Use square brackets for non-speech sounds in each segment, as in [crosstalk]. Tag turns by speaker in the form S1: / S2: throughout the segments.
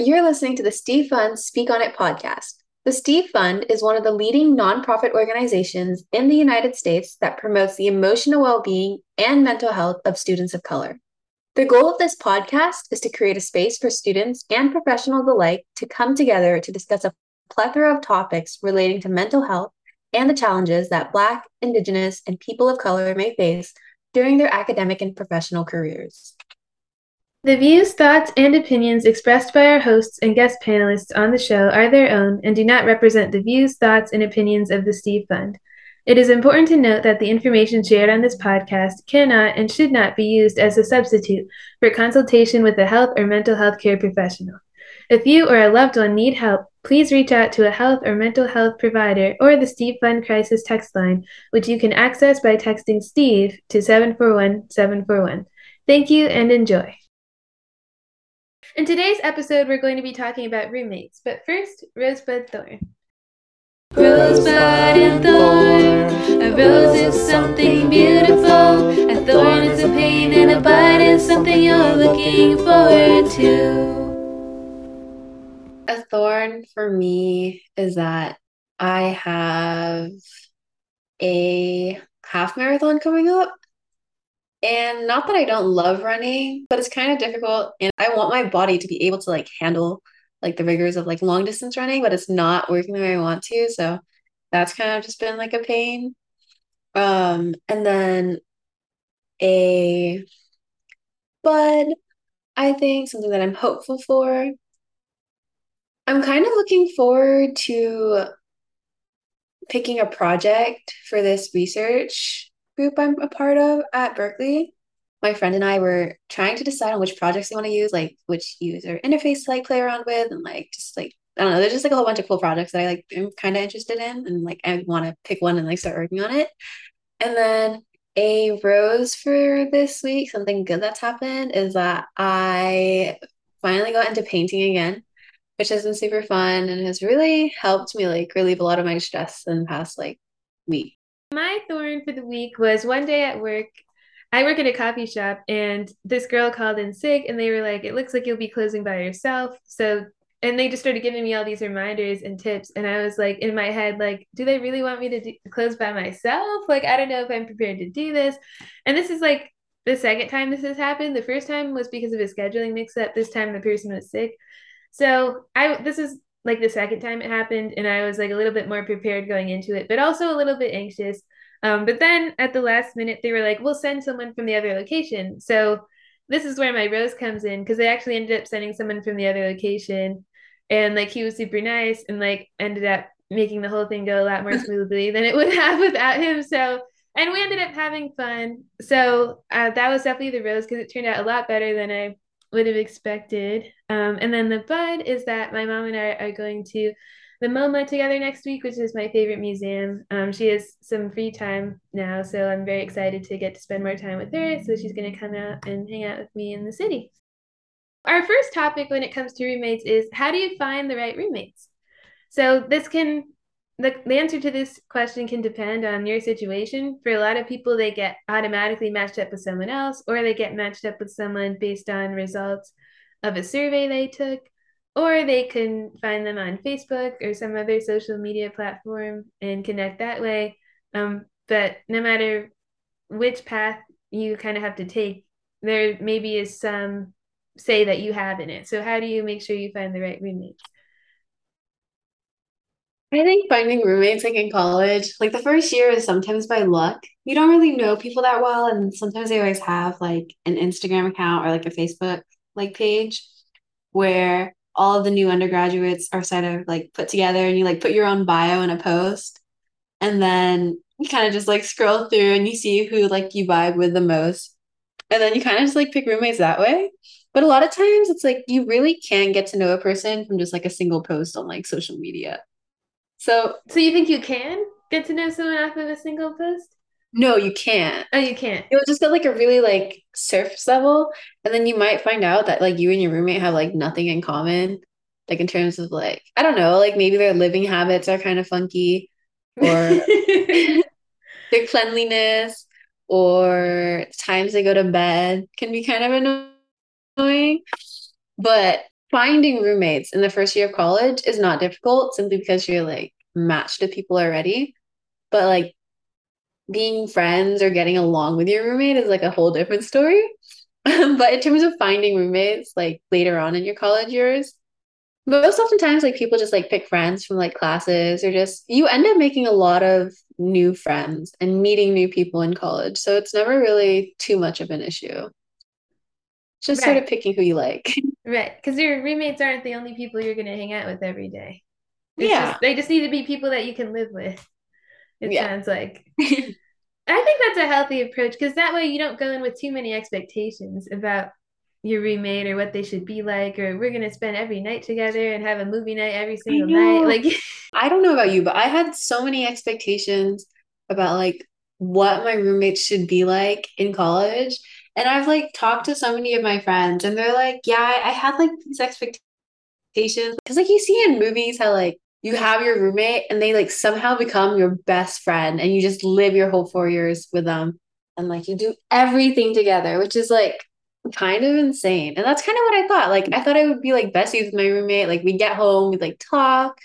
S1: You're listening to the Steve Fund Speak On It podcast. The Steve Fund is one of the leading nonprofit organizations in the United States that promotes the emotional well being and mental health of students of color. The goal of this podcast is to create a space for students and professionals alike to come together to discuss a plethora of topics relating to mental health and the challenges that Black, Indigenous, and people of color may face during their academic and professional careers.
S2: The views, thoughts, and opinions expressed by our hosts and guest panelists on the show are their own and do not represent the views, thoughts, and opinions of the Steve Fund. It is important to note that the information shared on this podcast cannot and should not be used as a substitute for consultation with a health or mental health care professional. If you or a loved one need help, please reach out to a health or mental health provider or the Steve Fund Crisis Text Line, which you can access by texting Steve to 741 741. Thank you and enjoy. In today's episode, we're going to be talking about roommates, but first, Rosebud Thorn.
S3: Rosebud and thorn. A rose is something beautiful. A thorn is a pain, and a bud is something you're looking forward to.
S1: A thorn for me is that I have a half marathon coming up and not that I don't love running, but it's kind of difficult. And I want my body to be able to like handle like the rigors of like long distance running, but it's not working the way I want to. So that's kind of just been like a pain. Um, and then a bud, I think something that I'm hopeful for. I'm kind of looking forward to picking a project for this research group I'm a part of at Berkeley, my friend and I were trying to decide on which projects we want to use, like which user interface to like play around with, and like just like I don't know, there's just like a whole bunch of cool projects that I like am kind of interested in, and like I want to pick one and like start working on it. And then a rose for this week, something good that's happened is that I finally got into painting again, which has been super fun and has really helped me like relieve a lot of my stress in the past like week.
S2: My thorn for the week was one day at work. I work at a coffee shop, and this girl called in sick, and they were like, "It looks like you'll be closing by yourself." So, and they just started giving me all these reminders and tips, and I was like, in my head, like, "Do they really want me to do, close by myself? Like, I don't know if I'm prepared to do this." And this is like the second time this has happened. The first time was because of a scheduling mix-up. This time the person was sick. So I this is like the second time it happened and I was like a little bit more prepared going into it, but also a little bit anxious. Um, but then at the last minute, they were like, we'll send someone from the other location. So this is where my rose comes in because they actually ended up sending someone from the other location. And like he was super nice and like ended up making the whole thing go a lot more [laughs] smoothly than it would have without him. So, and we ended up having fun. So uh, that was definitely the rose because it turned out a lot better than I would have expected. Um, and then the bud is that my mom and I are going to the MoMA together next week, which is my favorite museum. Um, she has some free time now, so I'm very excited to get to spend more time with her. So she's going to come out and hang out with me in the city. Our first topic when it comes to roommates is how do you find the right roommates? So this can the, the answer to this question can depend on your situation. For a lot of people, they get automatically matched up with someone else, or they get matched up with someone based on results of a survey they took, or they can find them on Facebook or some other social media platform and connect that way. Um, but no matter which path you kind of have to take, there maybe is some say that you have in it. So, how do you make sure you find the right roommates?
S1: I think finding roommates like in college, like the first year is sometimes by luck. You don't really know people that well, and sometimes they always have like an Instagram account or like a Facebook like page where all of the new undergraduates are sort of like put together and you like put your own bio in a post. And then you kind of just like scroll through and you see who like you vibe with the most. And then you kind of just like pick roommates that way. But a lot of times it's like you really can get to know a person from just like a single post on like social media so,
S2: so you think you can get to know someone off of a single post?
S1: No, you can't.
S2: Oh, you can't.
S1: It'll just get like a really like surface level, and then you might find out that like you and your roommate have like nothing in common, like in terms of like I don't know, like maybe their living habits are kind of funky, or [laughs] their cleanliness, or times they go to bed can be kind of annoying. But finding roommates in the first year of college is not difficult simply because you're like matched to people already. But like being friends or getting along with your roommate is like a whole different story. [laughs] but in terms of finding roommates, like later on in your college years, most oftentimes like people just like pick friends from like classes or just you end up making a lot of new friends and meeting new people in college. So it's never really too much of an issue. Just sort of picking who you like. [laughs]
S2: Right. Because your roommates aren't the only people you're gonna hang out with every day. It's
S1: Yeah.
S2: just they just need to be people that you can live with. It
S1: Yeah.
S2: sounds like. [laughs] I think that's a healthy approach because that way you don't go in with too many expectations about your roommate or what they should be like, or we're gonna spend every night together and have a movie night every single night. Like, [laughs]
S1: I don't know about you, but I had so many expectations about like what my roommates should be like in college. And I've like talked to so many of my friends, and they're like, yeah, I, I had like these expectations. Because like you see in movies how like you have your roommate and they like somehow become your best friend and you just live your whole four years with them and like you do everything together, which is like kind of insane. And that's kind of what I thought. Like I thought I would be like besties with my roommate. Like we'd get home, we'd like talk,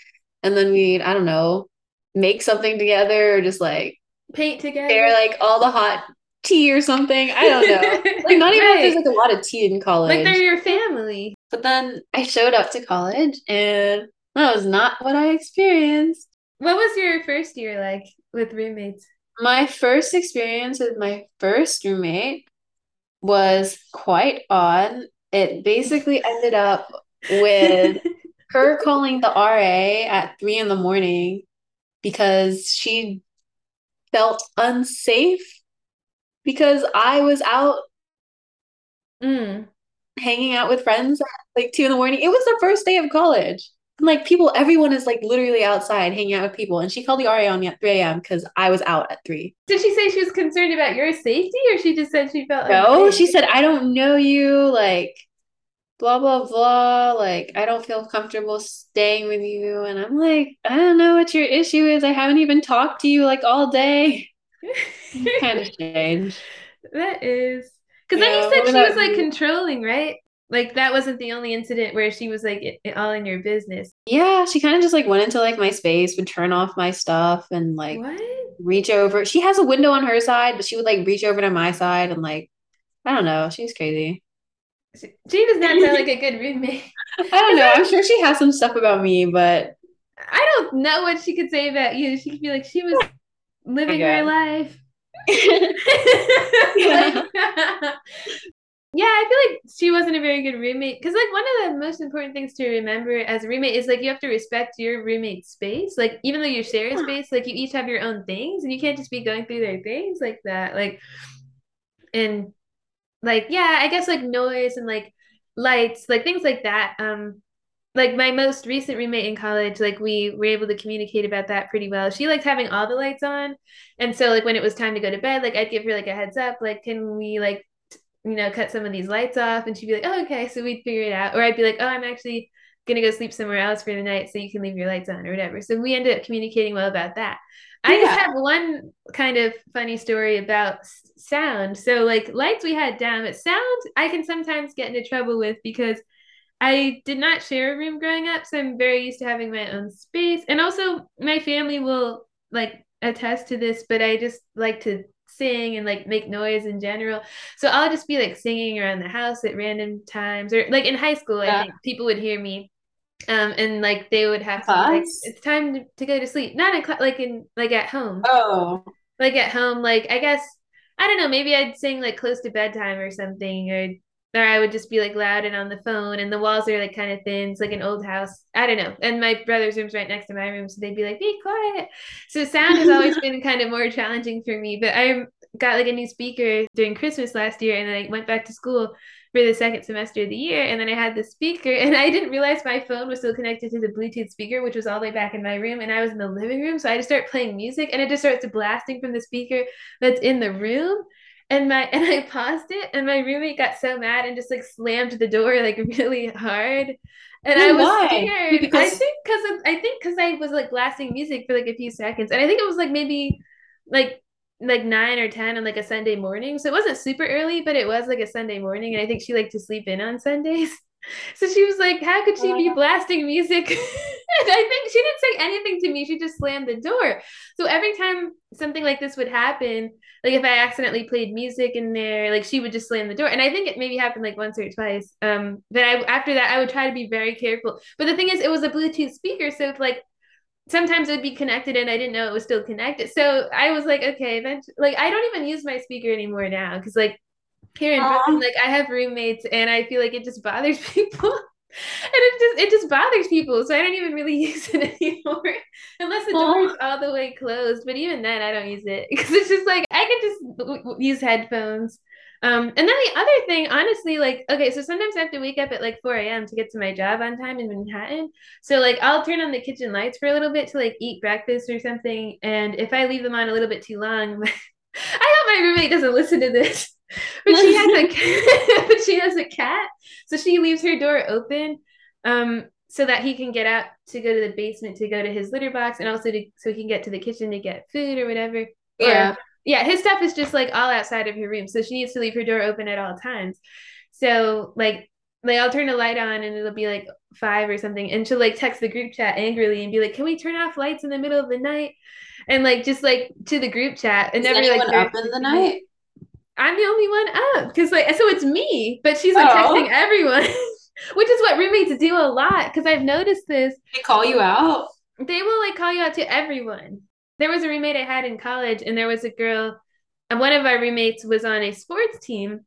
S1: and then we'd, I don't know, make something together or just like
S2: paint together.
S1: share like all the hot tea or something. I don't know. [laughs] Like not even if there's like a lot of tea in college.
S2: Like they're your family.
S1: But then I showed up to college and that was not what I experienced.
S2: What was your first year like with roommates?
S1: My first experience with my first roommate was quite odd. It basically ended up with [laughs] her calling the RA at three in the morning because she felt unsafe because I was out
S2: Mm.
S1: hanging out with friends at like two in the morning. It was the first day of college. And like people, everyone is like literally outside hanging out with people. And she called the RA on me at 3 a.m. because I was out at 3.
S2: Did she say she was concerned about your safety, or she just said she felt
S1: No, she said, I don't know you. Like, blah, blah, blah. Like, I don't feel comfortable staying with you. And I'm like, I don't know what your issue is. I haven't even talked to you like all day. [laughs] Kind of [laughs] strange.
S2: That is. Because then you said she was like
S1: you?
S2: controlling, right? Like that wasn't the only incident where she was like it, it all in your business.
S1: Yeah, she kind of just like went into like my space, would turn off my stuff and like
S2: What?
S1: reach over. She has a window on her side, but she would like reach over to my side and like, I don't know. She's crazy.
S2: She, she does not sound like a good [laughs] roommate.
S1: I don't know. I'm sure she has some stuff about me, but
S2: I don't know what she could say about you. She could be like she was living her
S1: God.
S2: life.
S1: Yeah. [laughs]
S2: Like- yeah, I feel like she wasn't a very good roommate because like one of the most important things to remember as a roommate is like you have to respect your roommate's space. Like even though you share a space, like you each have your own things and you can't just be going through their things like that. Like and like yeah, I guess like noise and like lights, like things like that. Um like my most recent roommate in college, like we were able to communicate about that pretty well. She liked having all the lights on. And so like when it was time to go to bed, like I'd give her like a heads up, like, can we like t- you know, cut some of these lights off? And she'd be like, Oh, okay. So we'd figure it out. Or I'd be like, Oh, I'm actually gonna go sleep somewhere else for the night so you can leave your lights on or whatever. So we ended up communicating well about that. I just have one kind of funny story about sound. So like lights we had down, but sound I can sometimes get into trouble with because I did not share a room growing up, so I'm very used to having my own space. And also my family will like attest to this, but I just like to sing and like make noise in general. So I'll just be like singing around the house at random times or like in high school, I think people would hear me. Um, and like they would have to like, it's time to, to go to sleep. Not in cla- like in like at home
S1: Oh,
S2: like at home, like I guess I don't know, maybe I'd sing like close to bedtime or something, or or I would just be like loud and on the phone, and the walls are like kind of thin. It's like an old house. I don't know. And my brother's room's right next to my room, so they'd be like, "Be quiet." So sound has always [laughs] been kind of more challenging for me. But I got like a new speaker during Christmas last year, and then I went back to school for the second semester of the year, and then I had the speaker, [laughs] and I didn't realize my phone was still connected to the Bluetooth speaker, which was all the way back in my room, and I was in the living room, so I just start playing music, and it just starts blasting from the speaker that's in the room. And my [laughs] and I paused it, and my roommate got so mad and just like slammed the door like really hard. And I was
S1: why?
S2: scared. I think because I think because I was like blasting music for like a few seconds, and I think it was like maybe like like nine or ten on like a Sunday morning. So it wasn't super early, but it was like a Sunday morning, and I think she liked to sleep in on Sundays. [laughs] [laughs] So she was like, How could she be blasting music? [laughs] and I think she didn't say anything to me. She just slammed the door. So every time something like this would happen, like if I accidentally played music in there, like she would just slam the door. And I think it maybe happened like once or twice. Um, but I after that I would try to be very careful. But the thing is, it was a Bluetooth speaker, so it's like sometimes it would be connected and I didn't know it was still connected. So I was like, okay, eventually, like I don't even use my speaker anymore now because like here in
S1: Aw.
S2: Brooklyn, like I have roommates and I feel like it just bothers [laughs] people. And it just it just bothers people, so I don't even really [laughs] use it anymore unless the door is all the way closed. But even then, I don't use it [laughs] because it's just like I can just use headphones. Um, and then the other thing, honestly, like okay, so sometimes I have to wake up at like 4 a.m. to get to my job on time in Manhattan. So like I'll turn on the kitchen lights for a little bit to like eat breakfast or something. And if I leave them on a little bit too long, I hope my roommate doesn't listen to this. [laughs] But she has a cat, [laughs] [laughs] but she has a cat. So she leaves her door open um so that he can get out to go to the basement to go to his litter box and also to so he can get to the kitchen to get food or whatever.
S1: Yeah.
S2: Or, yeah, his stuff is just like all outside of her room. So she needs to leave her door open at all times. So like like I'll turn the light on and it'll be like five or something. And she'll like text the group chat angrily and be like, Can we turn off lights in the middle of the night? And like just like to the group chat and
S1: Is
S2: never like
S1: up in the night?
S2: I'm the only one up because like so it's me, but she's like
S1: Oh.
S2: texting everyone, [laughs] which is what roommates do a lot. Because I've noticed this.
S1: They call you out?
S2: They will like call you out to everyone. There was a roommate I had in college, and there was a girl, and one of our roommates was on a sports team.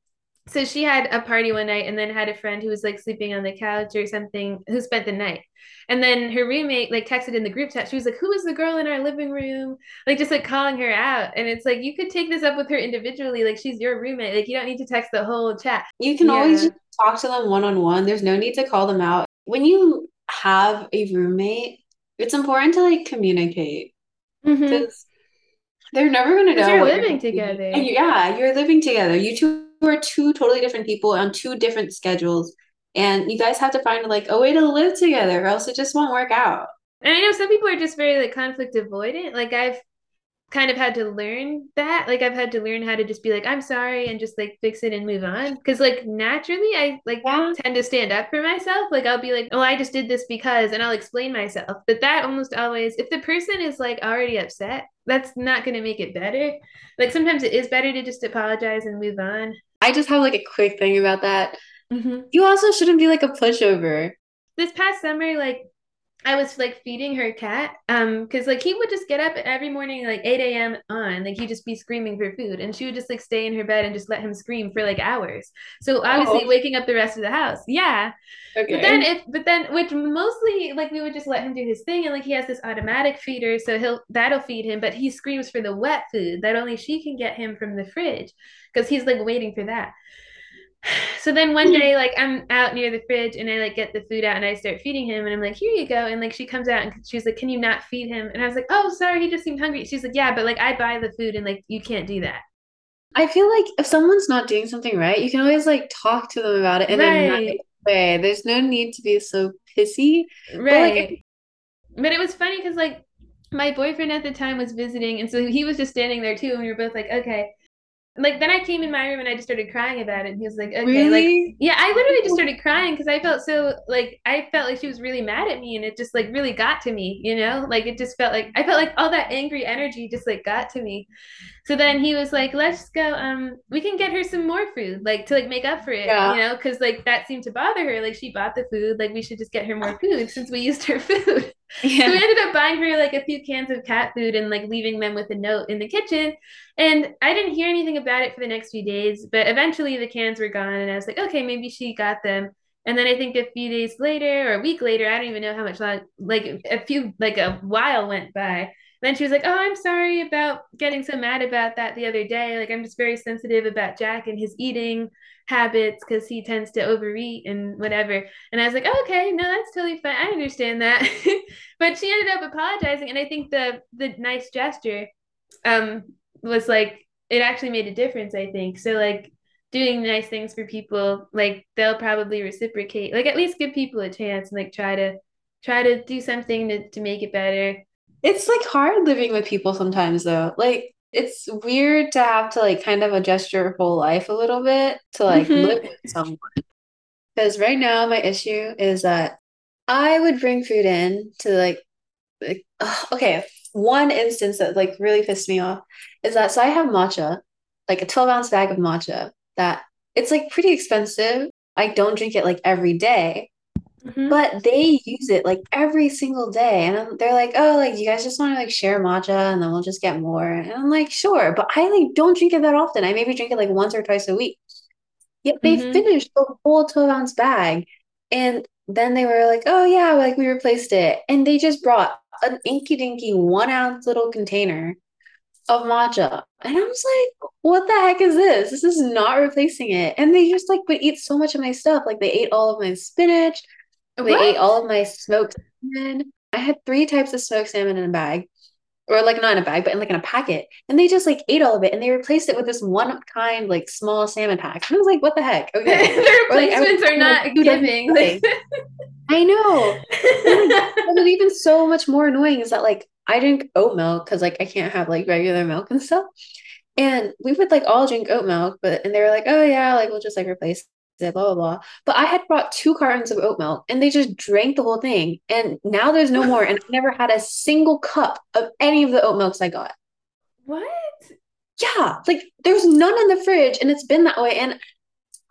S2: So she had a party one night and then had a friend who was like sleeping on the couch or something who spent the night. And then her roommate like texted in the group chat. She was like, Who is the girl in our living room? Like just like calling her out. And it's like you could take this up with her individually. Like she's your roommate. Like you don't need to text the whole chat.
S1: You can always
S2: Yeah.
S1: just talk to them one on one. There's no need to call them out. When you have a roommate, it's important to like communicate
S2: mm-hmm.
S1: because they're never going to know
S2: you're
S1: what you're
S2: living together.
S1: And yeah, you're living together. You two are two totally different people on two different schedules, and you guys have to find like a way to live together, or else it just won't work out.
S2: And I know some people are just very like conflict avoidant. Like I've kind of had to learn that. Like I've had to learn how to just be like, I'm sorry and just like fix it and move on. Because like naturally I like
S1: Yeah.
S2: tend to stand up for myself. Like I'll be like, oh, I just did this because, and I'll explain myself. But that almost always, if the person is like already upset, that's not going to make it better. Like sometimes it is better to just apologize and move on.
S1: I just have like a quick thing about that.
S2: Mm-hmm.
S1: You also shouldn't be like a pushover.
S2: this past summer like I was like feeding her cat um because like he would just get up every morning like 8 a.m. on like he'd just be screaming for food and she would just like stay in her bed and just let him scream for like hours so obviously
S1: Oh.
S2: waking up the rest of the house yeah
S1: Okay.
S2: but then if but then which mostly like we would just let him do his thing and like he has this automatic feeder so he'll that'll feed him but he screams for the wet food that only she can get him from the fridge because he's like waiting for that so then one hmm. day like i'm out near the fridge and i like get the food out and i start feeding him and i'm like here you go and like she comes out and she's like can you not feed him and i was like oh sorry he just seemed hungry she's like yeah but like i buy the food and like you can't do that
S1: I feel like if someone's not doing something right, you can always like talk to them about it in a
S2: Right.
S1: nice way. There's no need to be so pissy.
S2: Right. But it was funny because like my boyfriend at the time was visiting, and so he was just standing there too, and we were both like, okay. Like then I came in my room and I just started crying about it. And he was like, okay, like
S1: Really?
S2: yeah, I literally just started crying because I felt so like I felt like she was really mad at me, and it just like really got to me, you know? Like it just felt like I felt like all that angry energy just like got to me. So then he was like, let's go. Um, we can get her some more food, like to like make up for it,
S1: Yeah.
S2: you know, because like that seemed to bother her. Like she bought the food, like we should just get her more food since we used her [laughs] food. So we ended up buying her like a few cans of cat food and like leaving them with a note in the kitchen. And I didn't hear anything about it for the next few days, but eventually the cans were gone, and I was like, okay, maybe she got them. And then I think a few days later or a week later, I don't even know how much long, like a few, like a while went by. Then she was like, "Oh, I'm sorry about getting so mad about that the other day. Like, I'm just very sensitive about Jack and his eating habits because he tends to overeat and whatever." And I was like, oh, "Okay, no, that's totally fine. I understand that." [laughs] but she ended up apologizing, and I think the the nice gesture um was like it actually made a difference. I think so. Like doing nice things for people, like they'll probably reciprocate. Like at least give people a chance and like try to try to do something to to make it better.
S1: It's like hard living with people sometimes though. Like it's weird to have to like kind of adjust your whole life a little bit to like
S2: Mhm.
S1: live with someone. Because right now my issue is that I would bring food in to like, like okay, one instance that like really pissed me off is that so I have matcha, like a 12 ounce bag of matcha that it's like pretty expensive. I don't drink it like every day,
S2: Mhm.
S1: but they use it like every single day. And I'm- they're like, oh, like you guys just want to like share matcha and then we'll just get more. And I'm like, sure, but I like don't drink it that often. I maybe drink it like once or twice a week. Yet they
S2: Mhm.
S1: finished the whole 12 ounce bag. And then they were like, oh yeah, like we replaced it. And they just brought an inky dinky one ounce little container of matcha. And I was like, what the heck is this? This is not replacing it. And they just like would eat so much of my stuff. Like they ate all of my spinach, they ate all of my smoked salmon. I had three types of smoked salmon in a bag. Or like not in a bag, but in like in a packet. And they just like ate all of it and they replaced it with this one kind like small salmon pack. And I was like, what the heck? Okay. [laughs]
S2: the
S1: Or, like,
S2: replacements are not giving.
S1: I know. But [laughs] what's even so much more annoying is that like I drink oat milk because like I can't have like regular milk and stuff. And we would like all drink oat milk, but and they were like, oh yeah, like we'll just like replace blah blah blah. But I had brought two cartons of oat milk and they just drank the whole thing. And now there's no more. And I never had a single cup of any of the oat milks I got.
S2: what?
S1: Yeah, like there's none in the fridge and it's been that way. And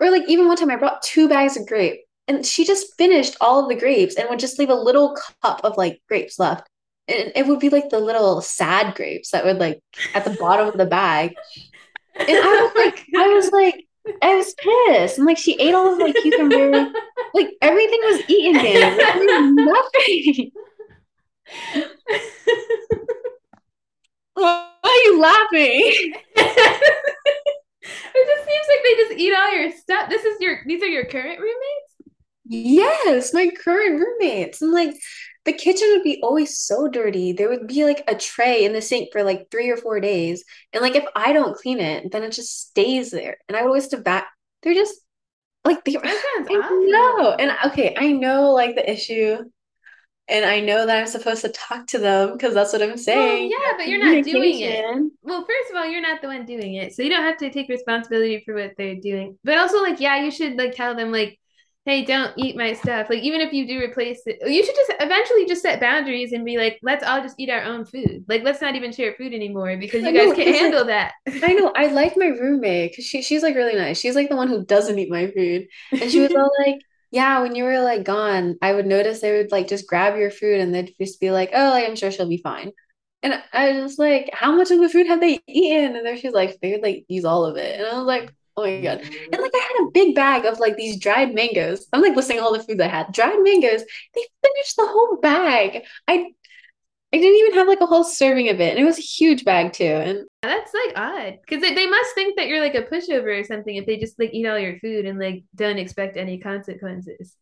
S1: or like even one time I brought two bags of grape and she just finished all of the grapes and would just leave a little cup of like grapes left. And it would be like the little sad grapes that would like at the bottom of the bag. And I was like, I was like, I was pissed. And like she ate all of my cucumber. [laughs] Like everything was eaten, there nothing. [laughs] Why are you laughing? [laughs]
S2: It just seems like they just eat all your stuff. This is your these are your current roommates?
S1: Yes, my current roommates. And like the kitchen would be always so dirty. There would be like a tray in the sink for like three or four days. And like if I don't clean it, then it just stays there. And I would always have to back. They're just like they I know. And okay, I know like the issue. And I know that I'm supposed to talk to them because that's what I'm
S2: Well,
S1: saying.
S2: yeah, but you're not doing it. Well, first of all, you're not the one doing it, so you don't have to take responsibility for what they're doing. But also, like, yeah, you should like tell them like, hey, don't eat my stuff. Like, even if you do replace it, you should just eventually just set boundaries and be like, let's all just eat our own food. Like, let's not even share food anymore because
S1: I
S2: you guys
S1: know,
S2: can't handle that.
S1: I know. I [laughs] like my roommate because she she's like really nice. She's like the one who doesn't eat my food. And she was all [laughs] like, Yeah, when you were like gone, I would notice they would like just grab your food and they'd just be like, Oh, like, I'm sure she'll be fine. And I was just like, How much of the food have they eaten? And then she's like, They would like use all of it. And I was like, Oh my God. And like I had a big bag of like these dried mangoes. I'm like listing all the foods I had. Dried mangoes. They finished the whole bag. I I didn't even have like a whole serving of it. And it was a huge bag too. And
S2: That's like odd because they, they must think that you're like a pushover or something if they just like eat all your food and like don't expect any consequences.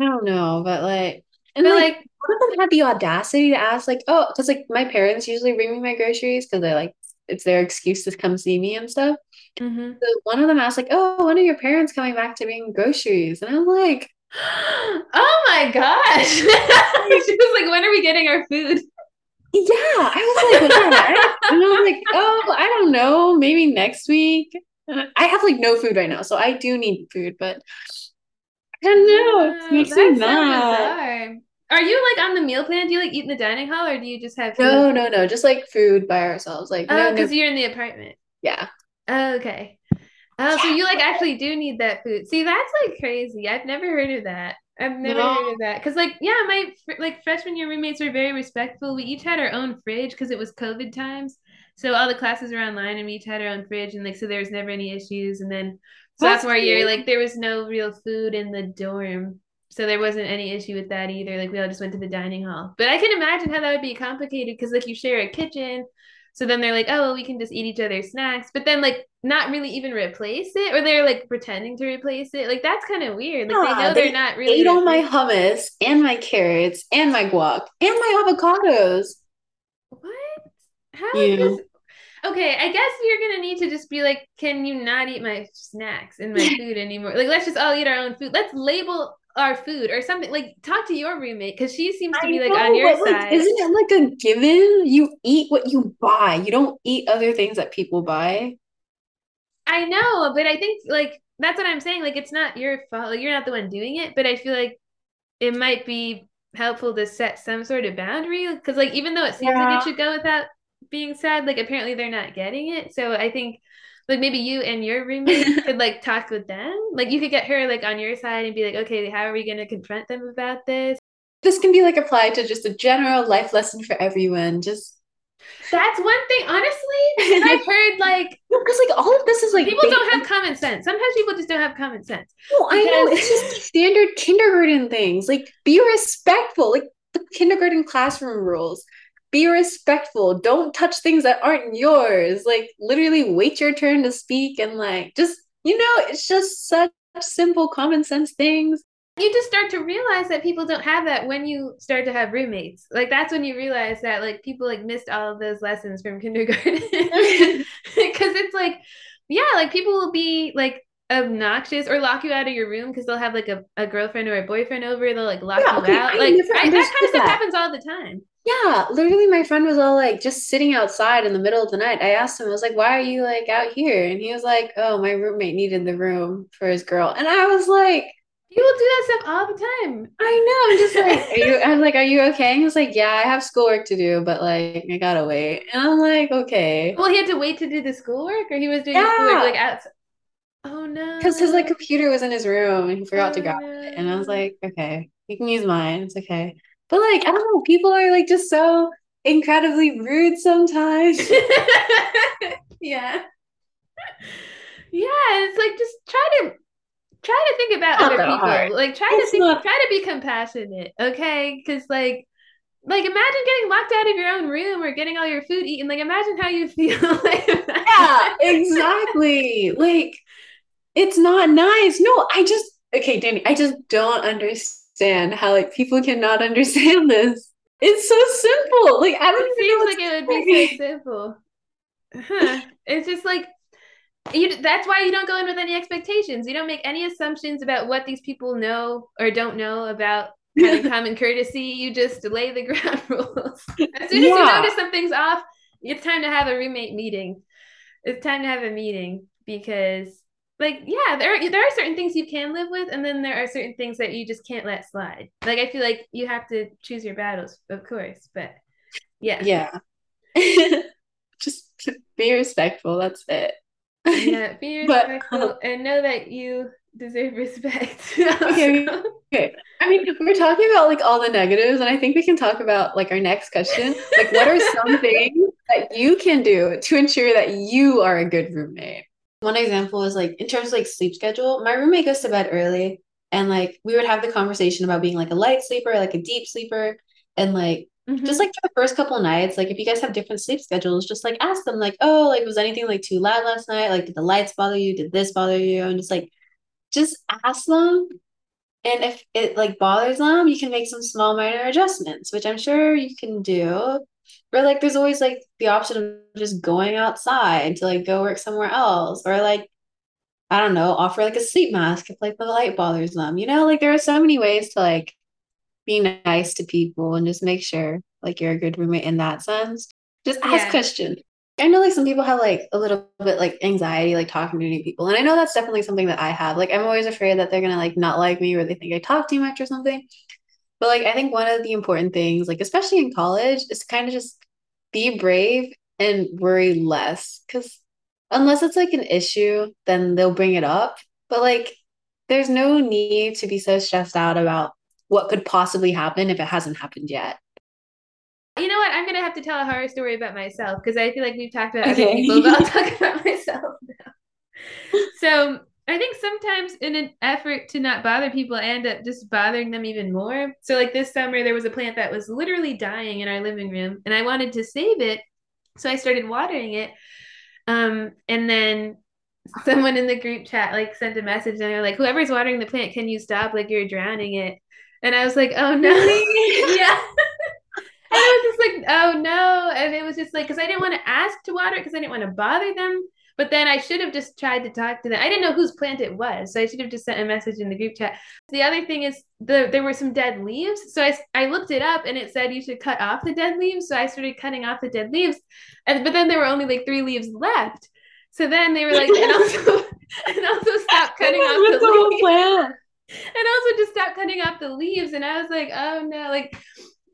S1: I don't know, but like and
S2: But
S1: like
S2: like,
S1: one of them had the audacity to ask, like, oh, because like my parents usually bring me my groceries because they like it's their excuse to come see me and stuff.
S2: mhm.
S1: So one of them asked, like, oh, when are your parents coming back to bring groceries? And I'm like, [gasps]
S2: oh my gosh. [laughs] [laughs] she was like, when are we getting our food?
S1: yeah. I was like, "When?" [laughs] and I was like, oh, I don't know, maybe next week. I have like no food right now, so I do need food, but I don't know. It makes me mad.
S2: Are you like on the meal plan? Do you like eat in the dining hall or do you just have food?
S1: No, no, no, just like food by ourselves. Like,
S2: Oh,
S1: no, no,
S2: because you're in the apartment.
S1: yeah.
S2: Oh, okay. Oh, so you like actually do need that food. See, that's like crazy. I've never heard of that. I've never
S1: No.
S2: heard of that. Cause like, yeah, my fr- like freshman year roommates were very respectful. We each had our own fridge because it was COVID times. So all the classes were online and we each had our own fridge and like so there was never any issues. And then
S1: That's
S2: sophomore year, like there was no real food in the dorm. So there wasn't any issue with that either. Like we all just went to the dining hall. But I can imagine how that would be complicated because like you share a kitchen. So then they're like, oh, well, we can just eat each other's snacks, but then like not really even replace it, or they're like pretending to replace it. Like that's kind of weird. Like they know
S1: they
S2: they're not really
S1: ate all my hummus and my carrots and my guac and my avocados.
S2: What? How
S1: Yeah.
S2: this? Okay, I guess you're gonna need to just be like, can you not eat my snacks and my [laughs] food anymore? Like, let's just all eat our own food. Let's label our food or something. Like, talk to your roommate because she seems to
S1: I
S2: be like
S1: know,
S2: on your
S1: but, like,
S2: side.
S1: isn't it like a given? You eat what you buy. You don't eat other things that people buy.
S2: I know, but I think like that's what I'm saying. Like it's not your fault. Like, you're not the one doing it, but I feel like it might be helpful to set some sort of boundary because like even though it seems
S1: Yeah.
S2: like it should go without being said, like apparently they're not getting it. So I think like maybe you and your [laughs] roommate could like talk with them. Like you could get her like on your side and be like, okay, how are we gonna confront them about this?
S1: This can be like applied to just a general life lesson for everyone. Just
S2: That's one thing, honestly. And I've heard [laughs] like
S1: because like all of this is like
S2: people don't have common sense. Sometimes people just don't have common sense.
S1: No, I know. It's just standard kindergarten things. Like, be respectful. Like the kindergarten classroom rules. Be respectful. Don't touch things that aren't yours. Like, literally wait your turn to speak and like just, you know, it's just such simple common sense things.
S2: you just start to realize that people don't have that when you start to have roommates. Like that's when you realize that like people like missed all of those lessons from kindergarten. [laughs] Because it's like, yeah, like people will be like obnoxious or lock you out of your room because they'll have like a, a girlfriend or a boyfriend over. They'll like lock
S1: Yeah,
S2: you
S1: okay,
S2: out.
S1: I
S2: Like I, that kind of stuff happens all the time.
S1: Yeah, literally my friend was all like just sitting outside in the middle of the night. I asked him, I was like, why are you like out here? And he was like, oh, my roommate needed the room for his girl. And I was like,
S2: People do that stuff all the time.
S1: I know. I'm just like, are you? I was like, are you okay? And he was like, yeah, I have schoolwork to do, but like, I gotta wait. And I'm like, okay,
S2: Well, he had to wait to do the schoolwork, or he was doing schoolwork
S1: Yeah.
S2: like outside. Oh no!
S1: because his like computer was in his room and he forgot to
S2: Oh,
S1: grab it. And I was like, okay, you can use mine. It's okay. But like, I don't know. People are like just so incredibly rude sometimes. [laughs]
S2: yeah. Yeah, it's like just try to try to think about
S1: Not
S2: other people.
S1: hard.
S2: Like try
S1: It's
S2: to think
S1: not-
S2: try to be compassionate, okay? Because like like imagine getting locked out of your own room or getting all your food eaten. Like imagine how you [laughs] feel. like
S1: Yeah, exactly. Like, it's not nice. No, I just, okay, Dannie, I just don't understand how like people cannot [laughs] understand this. It's so simple. Like, I don't
S2: It
S1: even
S2: seems like it would be so simple. Huh. It's just like you that's why you don't go in with any expectations. You don't make any assumptions about what these people know or don't know about [laughs] common courtesy. You just lay the [laughs] ground rules. As soon as you notice something's off, it's time to have a roommate meeting. It's time to have a meeting because like yeah, there are, there are certain things you can live with and then there are certain things that you just can't let slide. Like I feel like you have to choose your battles, of course, but yeah.
S1: Yeah. [laughs] Just be respectful. That's it.
S2: Yeah, [laughs] be
S1: But- uh,
S2: respectful and know that you deserve respect. [laughs]
S1: Okay. Okay. I mean, we're talking about like all the negatives, and I think we can talk about like our next question. Like, what are some things that you can do to ensure that you are a good roommate? One example is like in terms of like sleep schedule, my roommate goes to bed early, and like we would have the conversation about being like a light sleeper, like a deep sleeper, and like
S2: Mhm.
S1: just like for the first couple nights, like if you guys have different sleep schedules, just like ask them, like, oh, like was anything like too loud last night? Like, did the lights bother you? Did this bother you? And just like, just ask them. And if it like bothers them, you can make some small minor adjustments, which I'm sure you can do. Or like, there's always like the option of just going outside to like go work somewhere else, or like, I don't know, offer like a sleep mask if like the light bothers them. You know, like there are so many ways to like be nice to people and just make sure like you're a good roommate in that sense. Just ask
S2: Yeah.
S1: questions. I know like some people have like a little bit like anxiety like talking to new people. And I know that's definitely something that I have. Like I'm always afraid that they're gonna like not like me or they think I talk too much or something. But like I think one of the important things, like especially in college, is to kind of just be brave and worry less. Because unless it's like an issue, then they'll bring it up. But like there's no need to be so stressed out about what could possibly happen if it hasn't happened yet.
S2: You know what? I'm gonna have to tell a horror story about myself because I feel like we've talked about other
S1: Okay.
S2: people, but I'll [laughs] talk about myself now. So I think sometimes in an effort to not bother people, I end up just bothering them even more. So like this summer, there was a plant that was literally dying in our living room, and I wanted to save it, so I started watering it. Um, and then [laughs] someone in the group chat like sent a message, and they're like, "Whoever's watering the plant, can you stop? Like you're drowning it." And I was like, "Oh no, [laughs] [laughs] yeah." And I was just like, oh no. And it was just like, because I didn't want to ask to water it because I didn't want to bother them. But then I should have just tried to talk to them. I didn't know whose plant it was. So I should have just sent a message in the group chat. The other thing is the there were some dead leaves. So I, I looked it up and it said you should cut off the dead leaves. So I started cutting off the dead leaves. And but then there were only like three leaves left. So then they were like, and also, [laughs] and also stop [laughs] cutting off the,
S1: the whole
S2: leaves.
S1: plant. [laughs]
S2: and also just stop cutting off the leaves. And I was like, oh no, like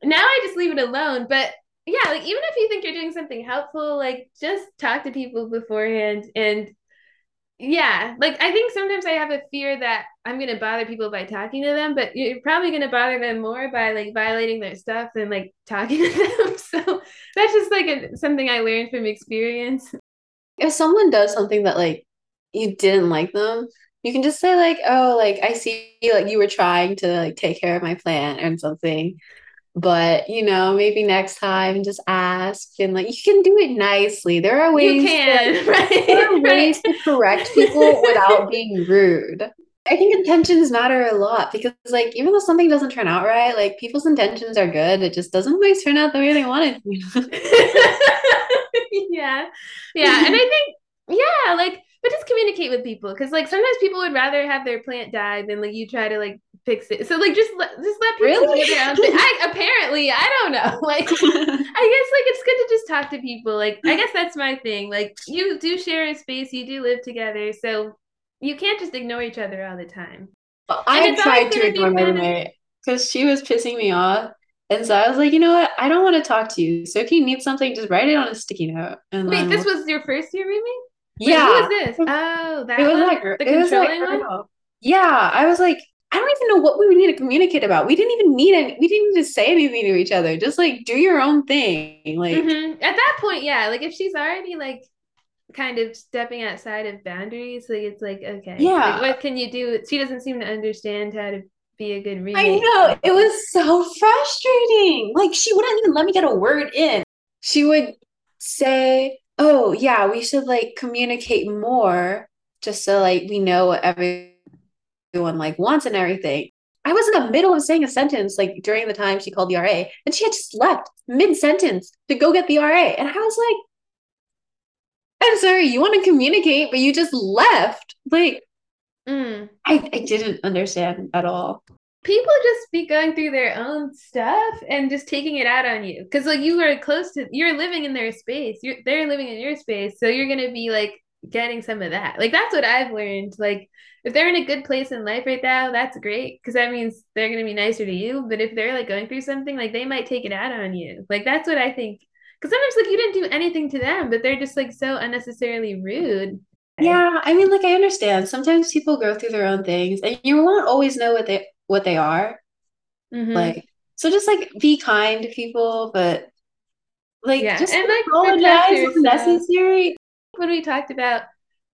S2: now I just leave it alone. But yeah, like even if you think you're doing something helpful, like just talk to people beforehand and yeah, like I think sometimes I have a fear that I'm gonna bother people by talking to them, but you're probably gonna bother them more by like violating their stuff than like [laughs] talking to them. So that's just like a, something I learned from experience.
S1: If someone does something that like you didn't like them, you can just say like, "Oh, like I see like you were trying to like take care of my plant or something." But, you know, maybe next time just ask and like you can do it nicely. There are ways
S2: You
S1: to,
S2: can, right? [laughs] [laughs]
S1: there are ways to correct people without being rude. I think intentions matter a lot because, like, even though something doesn't turn out right, like people's intentions are good. It just doesn't always turn out the way they wanted to. [laughs]
S2: yeah. Yeah. And I think, yeah, like, but just communicate with people because, like, sometimes people would rather have their plant die than, like, you try to, like, fix it. So, like, just let, just let people
S1: Really?
S2: do their own thing. I, apparently, I don't know. [laughs] Like, [laughs] I guess, like, it's good to just talk to people. Like, I guess that's my thing. Like, you do share a space, you do live together. So, you can't just ignore each other all the time.
S1: I tried to ignore my roommate because she was pissing me off. And so I was like, you know what? I don't want to talk to you. So if you need something, just write it on a sticky note. And
S2: Wait, this
S1: we'll-
S2: was your first year roommate? Wait,
S1: yeah.
S2: Who was this? Oh, that
S1: It was
S2: one?
S1: that girl.
S2: The
S1: It was that
S2: controlling one?
S1: girl. Yeah, I was like, I don't even know what we would need to communicate about. We didn't even need any. We didn't need to say anything to each other. Just like do your own thing. Like
S2: Mhm. At that point, yeah, like if she's already like kind of stepping outside of boundaries, like it's like okay,
S1: Yeah.
S2: like what can you do? She doesn't seem to understand how to be a good roommate.
S1: I know it was so frustrating. Like she wouldn't even let me get a word in. She would say, "Oh yeah, we should like communicate more, just so like we know what everyone like wants and everything." I was in the middle of saying a sentence like during the time she called the RA, and she had just left mid sentence to go get the RA, and I was like, "I'm sorry, you want to communicate, but you just left." Like
S2: Mm.
S1: I, I didn't understand at all.
S2: People just be going through their own stuff and just taking it out on you because like you are close to you're living in their space. You're they're living in your space, so you're gonna be like getting some of that. Like that's what I've learned. Like if they're in a good place in life right now, that's great because that means they're gonna be nicer to you. But if they're like going through something, like they might take it out on you. Like that's what I think. Because sometimes like you didn't do anything to them, but they're just like so unnecessarily rude.
S1: Yeah, I mean, like I understand. Sometimes people go through their own things, and you won't always know what they what they are.
S2: Mhm.
S1: Like, so just like be kind to people, but like
S2: Yeah,
S1: just
S2: and,
S1: like, apologize
S2: yourself.
S1: necessary.
S2: When we talked about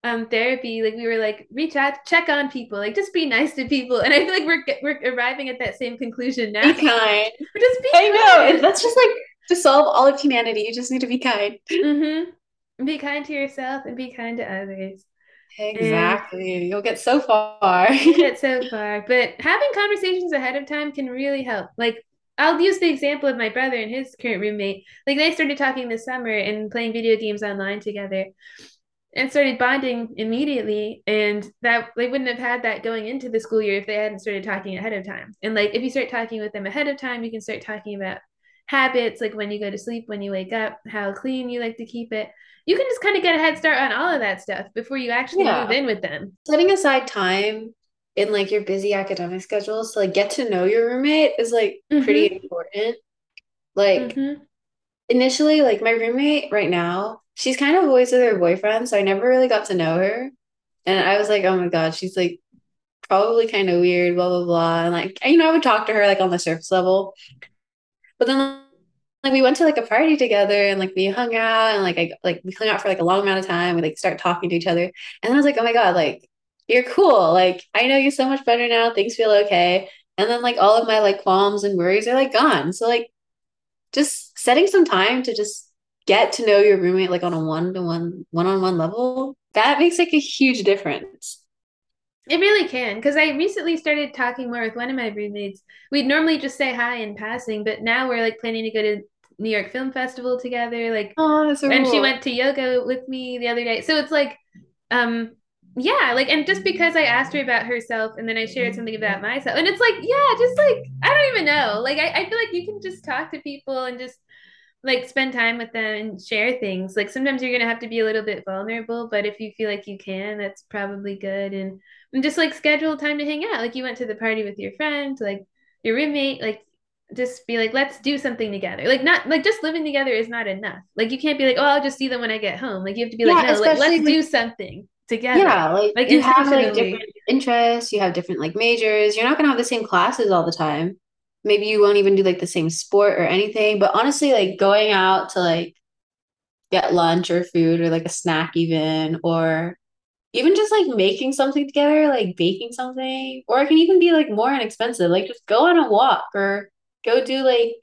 S2: um therapy like we were like reach out check on people like just be nice to people and i feel like we're we're arriving at that same conclusion now
S1: Be kind.
S2: just be
S1: I know.
S2: kind.
S1: and That's just like to solve all of humanity. You just need to be kind.
S2: mm-hmm. be kind to yourself and be kind to others
S1: Exactly. You'll get so far.
S2: you get [laughs] so far but having conversations ahead of time can really help like I'll use the example of my brother and his current roommate. Like they started talking this summer and playing video games online together and started bonding immediately. And that they wouldn't have had that going into the school year if they hadn't started talking ahead of time. And like if you start talking with them ahead of time, you can start talking about habits, like when you go to sleep, when you wake up, how clean you like to keep it. You can just kind of get a head start on all of that stuff before you actually
S1: Yeah.
S2: move in with them.
S1: Setting aside time in like your busy academic schedules to like get to know your roommate is like pretty important. Like
S2: Mhm.
S1: initially, like my roommate right now, she's kind of always with her boyfriend, so I never really got to know her. And I was like, oh my God, she's like probably kind of weird, blah blah blah. And like, you know, I would talk to her like on the surface level. But then like we went to like a party together and like we hung out and like I like we hung out for like a long amount of time. We like start talking to each other. And then I was like, oh my God, like you're cool. Like I know you so much better now. Things feel okay. And then like all of my like qualms and worries are like gone. So like just setting some time to just get to know your roommate like on a one-to-one one-on-one level that makes like a huge difference
S2: It really can, because I recently started talking more with one of my roommates. We'd normally just say hi in passing, but now we're like planning to go to New York Film Festival together. Like,
S1: oh that's so
S2: and she went to yoga with me the other day. So it's like, um, yeah, like, and just because I asked her about herself and then I shared something about myself, and it's like, yeah, just like I don't even know. Like, I, I feel like you can just talk to people and just like spend time with them and share things. Like sometimes you're gonna have to be a little bit vulnerable, but if you feel like you can, that's probably good. And, and just like schedule time to hang out. Like you went to the party with your friend, like your roommate, like just be like, let's do something together. Like not like just living together is not enough. Like you can't be like, oh, I'll just see them when I get home. Like you have to be
S1: Yeah,
S2: like, no, like let's
S1: especially
S2: do something together.
S1: Yeah, like,
S2: Like,
S1: you have like different interests, you have different like majors. You're not gonna have the same classes all the time. Maybe you won't even do like the same sport or anything. But honestly, like going out to like get lunch or food or like a snack even, or even just like making something together, like baking something, or it can even be like more inexpensive. Like just go on a walk or go do like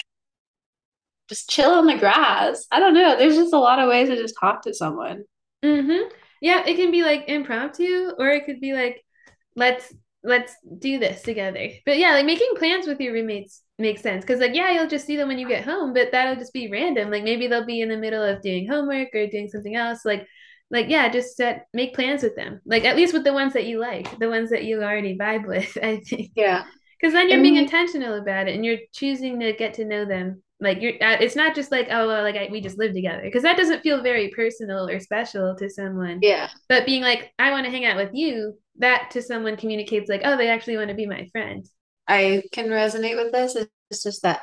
S1: just chill on the grass. I don't know. There's just a lot of ways to just talk to someone.
S2: Mm-hmm. Yeah, it can be like impromptu, or it could be like, let's let's do this together. But yeah, like making plans with your roommates makes sense because like yeah, you'll just see them when you get home, but that'll just be random. Like maybe they'll be in the middle of doing homework or doing something else. Like like yeah, just set make plans with them. Like at least with the ones that you like, the ones that you already vibe with. [laughs] I think
S1: Yeah.
S2: because then you're
S1: And
S2: being
S1: you-
S2: intentional about it and you're choosing to get to know them. Like you're, uh, it's not just like oh well, like I, we just live together because that doesn't feel very personal or special to someone.
S1: Yeah.
S2: But being like, I want to hang out with you, that to someone communicates like, oh, they actually want to be my friend.
S1: I can resonate with this. It's just that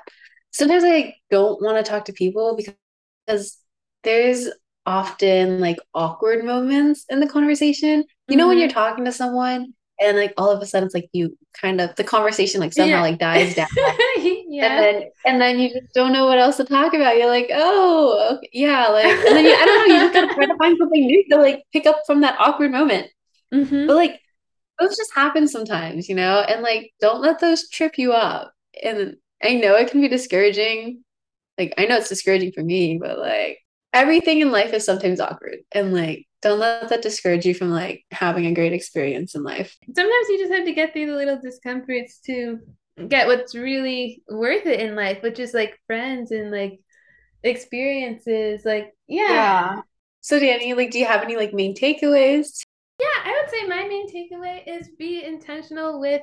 S1: sometimes I don't want to talk to people because there's often like awkward moments in the conversation. You know, when
S2: Mhm.
S1: you're talking to someone and like all of a sudden it's like you kind of the conversation like somehow
S2: Yeah.
S1: like dies down. [laughs] [laughs]
S2: yeah.
S1: And then and then you just don't know what else to talk about. You're like, oh, okay, yeah, like and then you, I don't know, you just gotta try to find something new to like pick up from that awkward moment.
S2: Mhm.
S1: But like those just happen sometimes, you know, and like don't let those trip you up. And I know it can be discouraging. Like I know it's discouraging for me, but like everything in life is sometimes awkward. And like don't let that discourage you from like having a great experience in life.
S2: Sometimes you just have to get through the little discomforts to get what's really worth it in life, which is like friends and like experiences. Like, yeah.
S1: So Dannie, like do you have any like main takeaways?
S2: Yeah, I would say my main takeaway is be intentional with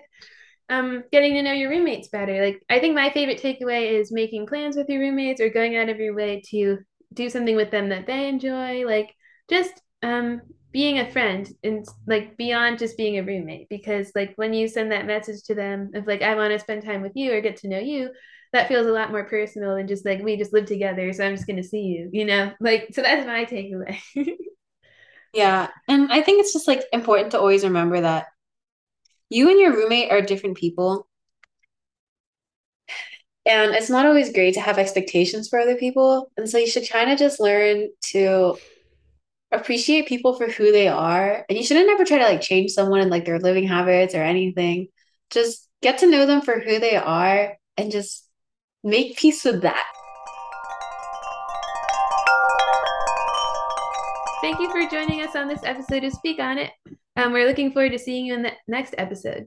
S2: um getting to know your roommates better. Like I think my favorite takeaway is making plans with your roommates or going out of your way to do something with them that they enjoy. Like just um being a friend and like beyond just being a roommate because like when you send that message to them of like I want to spend time with you or get to know you, that feels a lot more personal than just like we just live together, so I'm just gonna see you, you know? Like so that's my takeaway. [laughs]
S1: Yeah, and I think it's just like important to always remember that you and your roommate are different people. And it's not always great to have expectations for other people. And so you should kind of just learn to appreciate people for who they are. And you shouldn't ever try to like change someone and like their living habits or anything. Just get to know them for who they are and just make peace with that.
S2: Thank you for joining us on this episode of Speak On It. Um, we're looking forward to seeing you in the next episode.